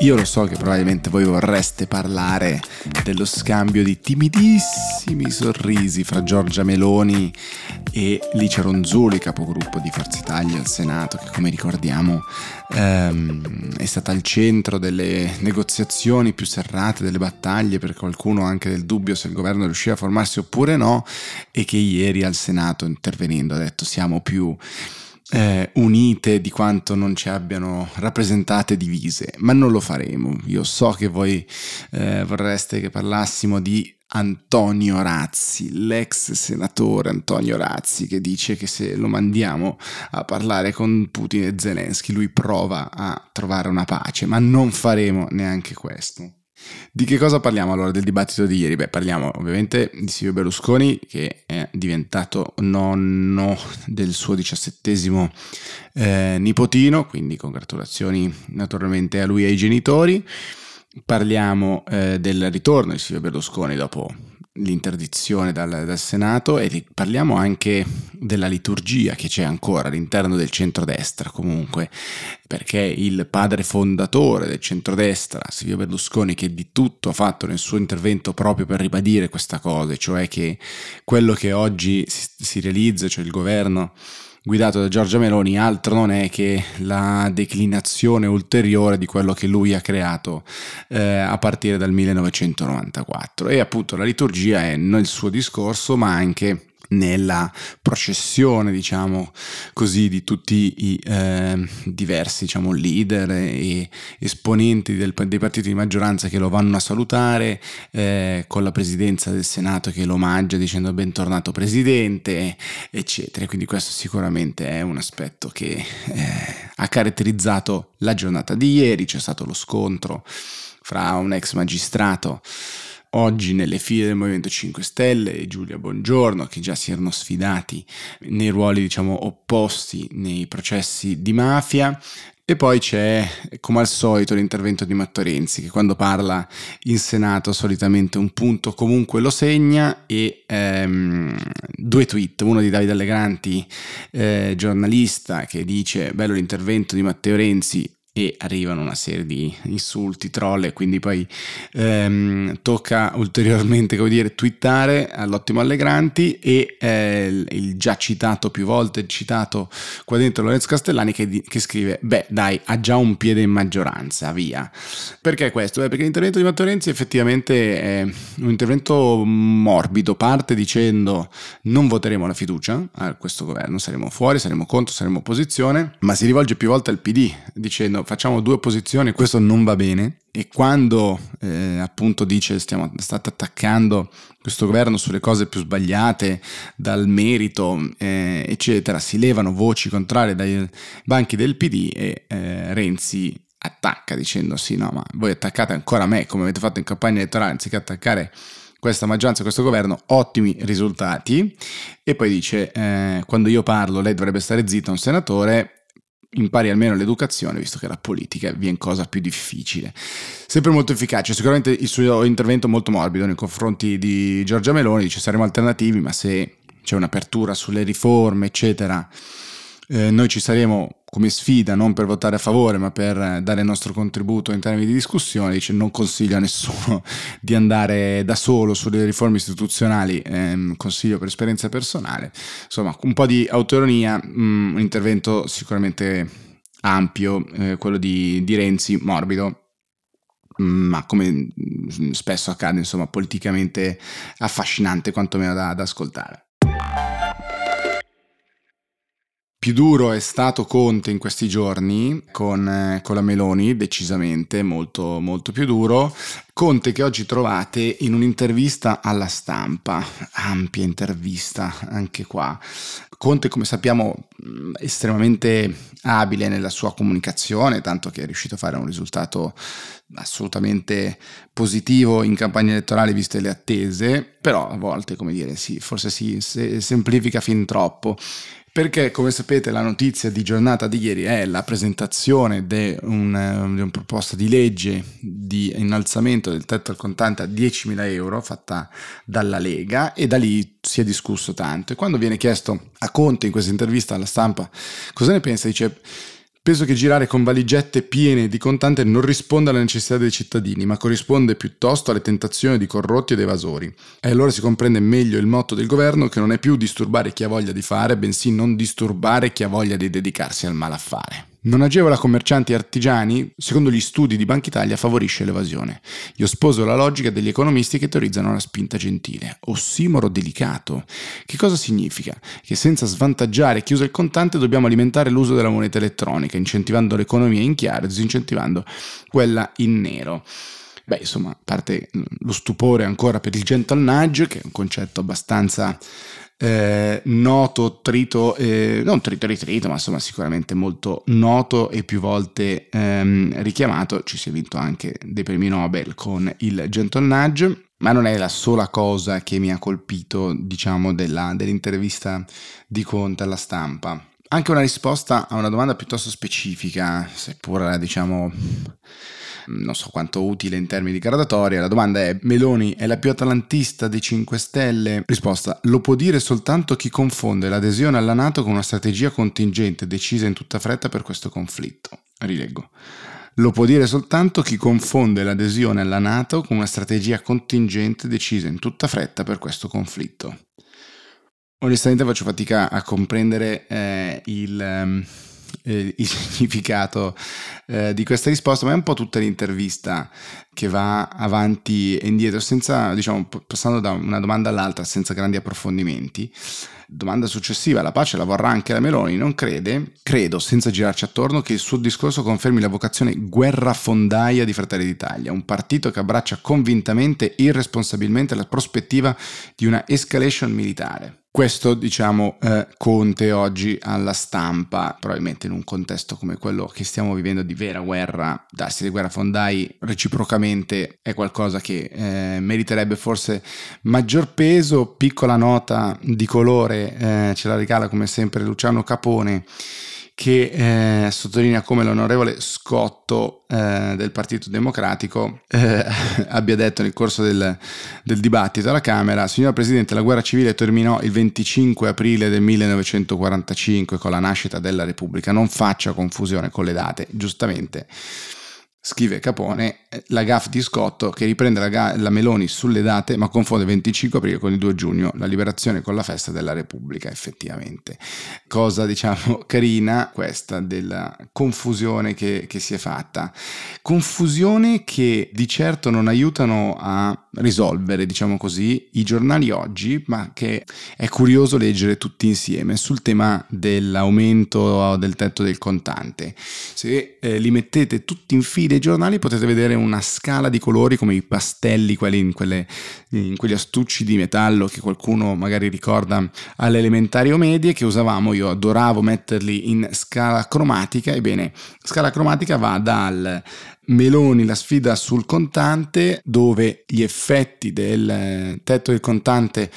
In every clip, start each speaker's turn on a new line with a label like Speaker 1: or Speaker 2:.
Speaker 1: Io lo so che probabilmente voi vorreste parlare dello scambio di timidissimi sorrisi fra Giorgia Meloni e Licia Ronzulli, capogruppo di Forza Italia al Senato, che come ricordiamo ehm, è stata al centro delle negoziazioni più serrate, delle battaglie, per qualcuno anche del dubbio se il governo riusciva a formarsi oppure no, e che ieri al Senato intervenendo ha detto siamo più eh, unite di quanto non ci abbiano rappresentate divise, ma non lo faremo. Io so che voi eh, vorreste che parlassimo di Antonio Razzi, l'ex senatore Antonio Razzi, che dice che se lo mandiamo a parlare con Putin e Zelensky, lui prova a trovare una pace, ma non faremo neanche questo. Di che cosa parliamo allora del dibattito di ieri? Beh, parliamo ovviamente di Silvio Berlusconi che è diventato nonno del suo diciassettesimo eh, nipotino, quindi congratulazioni naturalmente a lui e ai genitori. Parliamo eh, del ritorno di Silvio Berlusconi dopo l'interdizione dal, dal, Senato e parliamo anche della liturgia che c'è ancora all'interno del centrodestra comunque, perché il padre fondatore del centrodestra, Silvio Berlusconi, che di tutto ha fatto nel suo intervento proprio per ribadire questa cosa, cioè che quello che oggi si, si realizza, cioè il governo guidato da Giorgia Meloni altro non è che la declinazione ulteriore di quello che lui ha creato eh, a partire dal 1994 e appunto la liturgia è il suo discorso ma anche nella processione, diciamo così, di tutti i eh, diversi diciamo, leader e esponenti del, dei partiti di maggioranza che lo vanno a salutare, eh, con la presidenza del Senato che lo omaggia dicendo bentornato presidente, eccetera. Quindi questo sicuramente è un aspetto che eh, ha caratterizzato la giornata di ieri, c'è stato lo scontro fra un ex magistrato oggi nelle file del Movimento 5 Stelle e Giulia Bongiorno che già si erano sfidati nei ruoli diciamo opposti nei processi di mafia. E poi c'è, come al solito, l'intervento di Matteo Renzi, che quando parla in Senato solitamente un punto comunque lo segna e ehm, due tweet, uno di Davide Allegranti, eh, giornalista, che dice bello l'intervento di Matteo Renzi, e arrivano una serie di insulti, troll e quindi poi ehm, tocca ulteriormente come dire twittare all'ottimo Allegranti e eh, il già citato più volte citato qua dentro Lorenzo Castellani che, che, scrive beh dai ha già un piede in maggioranza via perché questo? Beh, perché l'intervento di Matteo Renzi effettivamente è un intervento morbido parte dicendo non voteremo la fiducia a questo governo saremo fuori, saremo contro, saremo opposizione ma si rivolge più volte al PD dicendo facciamo due posizioni, questo non va bene. E quando eh, appunto dice stiamo, state attaccando questo governo sulle cose più sbagliate, dal merito, eh, eccetera, si levano voci contrarie dai banchi del PD e eh, Renzi attacca dicendo sì, no, ma voi attaccate ancora me come avete fatto in campagna elettorale anziché attaccare questa maggioranza, questo governo, ottimi risultati. E poi dice, eh, quando io parlo lei dovrebbe stare zitta, un senatore, impari almeno l'educazione, visto che la politica viene cosa più difficile. Sempre molto efficace, sicuramente il suo intervento molto morbido nei confronti di Giorgia Meloni, dice saremo alternativi, ma se c'è un'apertura sulle riforme, eccetera, eh, noi ci saremo come sfida non per votare a favore ma per dare il nostro contributo in termini di discussione, dice non consiglio a nessuno di andare da solo sulle riforme istituzionali, ehm, consiglio per esperienza personale, insomma un po' di autoironia, mh, mm, un intervento sicuramente ampio, eh, quello di, di Renzi, morbido, mm, ma come mm, spesso accade, insomma, politicamente affascinante quantomeno da, da ascoltare. Più duro è stato Conte in questi giorni con, eh, con, la Meloni, decisamente molto, molto più duro. Conte che oggi trovate in un'intervista alla stampa, ampia intervista anche qua. Conte, come sappiamo, mm, estremamente abile nella sua comunicazione, tanto che è riuscito a fare un risultato assolutamente positivo in campagna elettorale viste le attese, però a volte, come dire, sì, forse si semplifica fin troppo perché come sapete la notizia di giornata di ieri è la presentazione di una, una proposta di legge di innalzamento del tetto al contante a 10.000 euro fatta dalla Lega e da lì si è discusso tanto. E quando viene chiesto a Conte in questa intervista alla stampa cosa ne pensa? Dice Penso che girare con valigette piene di contante non risponda alle necessità dei cittadini, ma corrisponde piuttosto alle tentazioni di corrotti ed evasori. E allora si comprende meglio il motto del governo che non è più disturbare chi ha voglia di fare, bensì non disturbare chi ha voglia di dedicarsi al malaffare. Non agevola commercianti e artigiani, secondo gli studi di Banca Italia favorisce l'evasione. Io sposo la logica degli economisti che teorizzano la spinta gentile. Ossimoro delicato. Che cosa significa? Che senza svantaggiare chi usa il contante dobbiamo alimentare l'uso della moneta elettronica, incentivando l'economia in chiaro e disincentivando quella in nero. Beh, insomma, a parte lo stupore ancora per il gentle nudge, che è un concetto abbastanza eh, noto, trito, eh, non trito ritrito, ma insomma sicuramente molto noto e più volte ehm, richiamato. Ci si è vinto anche dei premi Nobel con il Gentle Nudge. Ma non è la sola cosa che mi ha colpito, diciamo, della, dell'intervista di Conte alla stampa. Anche una risposta a una domanda piuttosto specifica, seppur diciamo non so quanto utile in termini di gradatoria. La domanda è: Meloni è la più atalantista dei 5 Stelle? Risposta: lo può dire soltanto chi confonde l'adesione alla Nato con una strategia contingente decisa in tutta fretta per questo conflitto. Rileggo. Lo può dire soltanto chi confonde l'adesione alla Nato con una strategia contingente decisa in tutta fretta per questo conflitto. Onestamente faccio fatica a comprendere eh, il, um, eh, il significato eh, di questa risposta, ma è un po' tutta l'intervista che va avanti e indietro, senza, diciamo, passando da una domanda all'altra senza grandi approfondimenti. Domanda successiva, la pace la vorrà anche la Meloni, non crede? Credo, senza girarci attorno, che il suo discorso confermi la vocazione guerrafondaia di Fratelli d'Italia, un partito che abbraccia convintamente e irresponsabilmente la prospettiva di una escalation militare. Questo, diciamo, eh, Conte oggi alla stampa, probabilmente in un contesto come quello che stiamo vivendo di vera guerra, darsi di guerra fondai reciprocamente è qualcosa che eh, meriterebbe forse maggior peso. Piccola nota di colore eh, ce la regala come sempre Luciano Capone che eh, sottolinea come l'onorevole Scotto eh, del Partito Democratico eh, abbia detto nel corso del, del, dibattito alla Camera, signor Presidente, la guerra civile terminò il 25 aprile del 1945 con la nascita della Repubblica, non faccia confusione con le date, giustamente scrive Capone, eh, la gaff di Scotto che riprende la, ga- la, Meloni sulle date ma confonde il 25 aprile con il 2 giugno, la liberazione con la festa della Repubblica effettivamente. Cosa diciamo carina questa della confusione che, che si è fatta. Confusione che di certo non aiutano a risolvere, diciamo così, i giornali oggi, ma che è curioso leggere tutti insieme sul tema dell'aumento del tetto del contante. Se eh, li mettete tutti in fila dei giornali potete vedere una scala di colori come i pastelli, quelli in, quelle, in quegli astucci di metallo che qualcuno magari ricorda alle elementari o medie che usavamo, io adoravo metterli in scala cromatica, ebbene scala cromatica va dal Meloni la sfida sul contante dove gli effetti del tetto del contante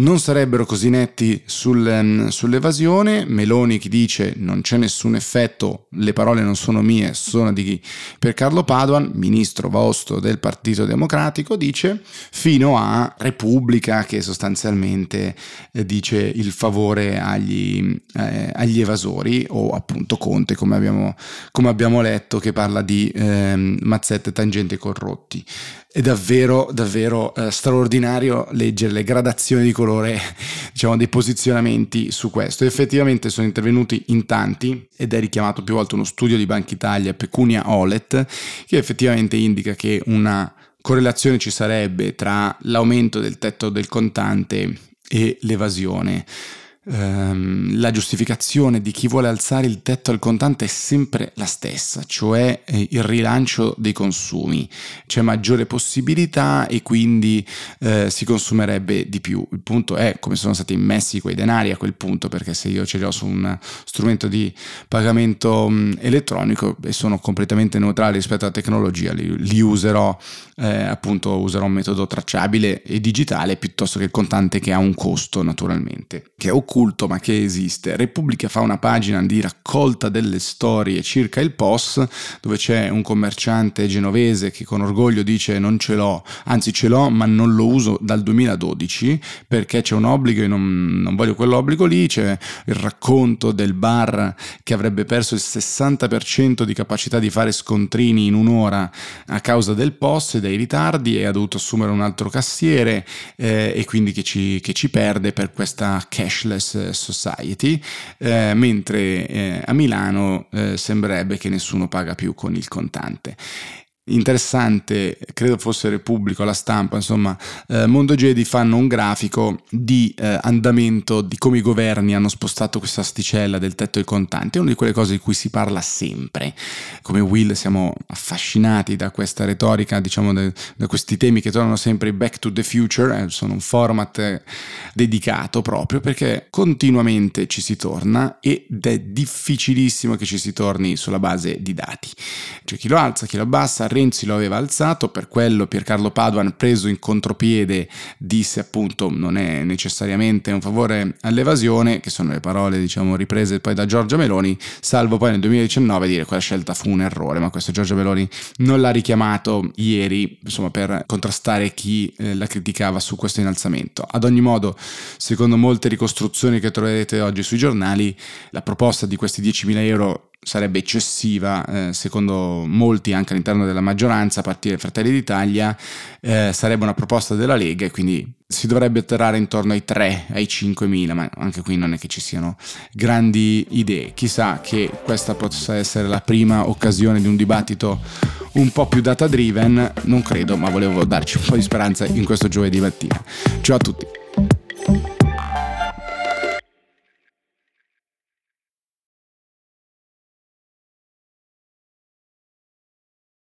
Speaker 1: non sarebbero così netti sul, um, sull'evasione. Meloni che dice non c'è nessun effetto, le parole non sono mie, sono di per Carlo Padoan, ministro vostro del Partito Democratico, dice fino a Repubblica che sostanzialmente eh, dice il favore agli, eh, agli, evasori o appunto Conte come abbiamo, come abbiamo letto che parla di eh, mazzette, tangenti corrotti è davvero, davvero eh, straordinario leggere le gradazioni di colore, diciamo, dei posizionamenti su questo. Effettivamente sono intervenuti in tanti ed è richiamato più volte uno studio di Banca Italia, Pecunia Olet, che effettivamente indica che una correlazione ci sarebbe tra l'aumento del tetto del contante e l'evasione ehm, la giustificazione di chi vuole alzare il tetto al contante è sempre la stessa, cioè eh, il rilancio dei consumi. C'è maggiore possibilità e quindi eh, si consumerebbe di più. Il punto è come sono stati immessi quei denari a quel punto, perché se io ce li ho su un strumento di pagamento mh, mm, elettronico e sono completamente neutrali rispetto alla tecnologia, li, li userò eh, appunto userò un metodo tracciabile e digitale piuttosto che il contante che ha un costo naturalmente, che è occulto ma che esiste. Repubblica fa una pagina di raccolta delle storie circa il POS dove c'è un commerciante genovese che con orgoglio dice non ce l'ho, anzi ce l'ho ma non lo uso dal 2012 perché c'è un obbligo e non, non voglio quell'obbligo lì, c'è il racconto del bar che avrebbe perso il 60% di capacità di fare scontrini in un'ora a causa del POS e dei ritardi e ha dovuto assumere un altro cassiere eh, e quindi che ci, che ci, perde per questa cashless society, eh, mentre eh, a Milano eh, sembrerebbe che nessuno paga più con il contante interessante, credo fosse Repubblico, la stampa, insomma, eh, Mondo fanno un grafico di eh, andamento di come i governi hanno spostato questa asticella del tetto ai contanti, è una di quelle cose di cui si parla sempre. Come Will siamo affascinati da questa retorica, diciamo, de, da questi temi che tornano sempre back to the future, eh, sono un format eh, dedicato proprio perché continuamente ci si torna ed è difficilissimo che ci si torni sulla base di dati. C'è chi lo alza, chi lo abbassa, Renzi lo aveva alzato, per quello Piercarlo Paduan preso in contropiede disse appunto non è necessariamente un favore all'evasione, che sono le parole diciamo riprese poi da Giorgia Meloni, salvo poi nel 2019 dire quella scelta fu un errore, ma questo Giorgia Meloni non l'ha richiamato ieri insomma per contrastare chi eh, la criticava su questo innalzamento. Ad ogni modo, secondo molte ricostruzioni che troverete oggi sui giornali, la proposta di questi 10.000 euro sarebbe eccessiva, eh, secondo molti anche all'interno della maggioranza, a partire da Fratelli d'Italia, eh, sarebbe una proposta della Lega e quindi si dovrebbe atterrare intorno ai 3, ai 5 mila, ma anche qui non è che ci siano grandi idee. Chissà che questa possa essere la prima occasione di un dibattito un po' più data driven, non credo, ma volevo darci un po' di speranza in questo giovedì mattina. Ciao a tutti!